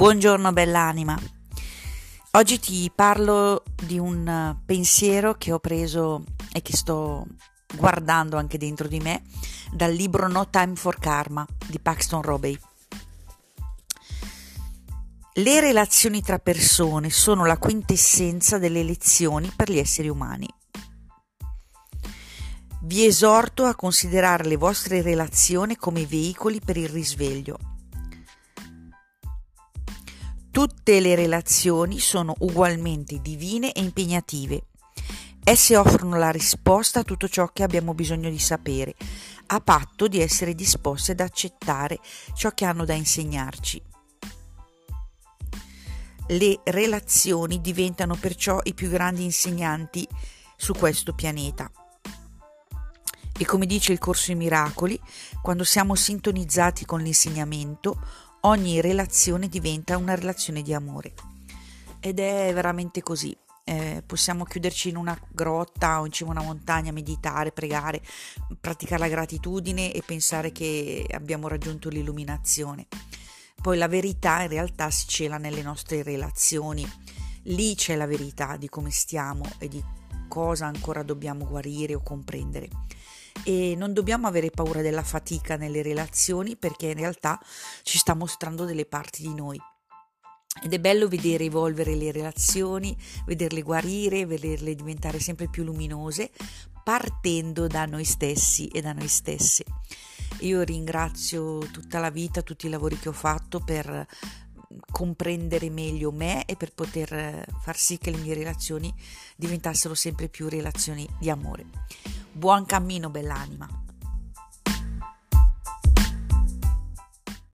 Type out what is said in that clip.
Buongiorno bell'anima. Oggi ti parlo di un pensiero che ho preso e che sto guardando anche dentro di me dal libro No Time for Karma di Paxton Robey. Le relazioni tra persone sono la quintessenza delle lezioni per gli esseri umani. Vi esorto a considerare le vostre relazioni come veicoli per il risveglio Tutte le relazioni sono ugualmente divine e impegnative. Esse offrono la risposta a tutto ciò che abbiamo bisogno di sapere, a patto di essere disposti ad accettare ciò che hanno da insegnarci. Le relazioni diventano perciò i più grandi insegnanti su questo pianeta. E come dice il Corso i Miracoli, quando siamo sintonizzati con l'insegnamento, ogni relazione diventa una relazione di amore. Ed è veramente così. Eh, possiamo chiuderci in una grotta o in cima a una montagna, meditare, pregare, praticare la gratitudine e pensare che abbiamo raggiunto l'illuminazione. Poi la verità in realtà si cela nelle nostre relazioni. Lì c'è la verità di come stiamo e di cosa ancora dobbiamo guarire o comprendere e non dobbiamo avere paura della fatica nelle relazioni perché in realtà ci sta mostrando delle parti di noi. Ed è bello vedere evolvere le relazioni, vederle guarire, vederle diventare sempre più luminose, partendo da noi stessi e da noi stesse. Io ringrazio tutta la vita, tutti i lavori che ho fatto per comprendere meglio me e per poter far sì che le mie relazioni diventassero sempre più relazioni di amore. Buon cammino, bell'anima.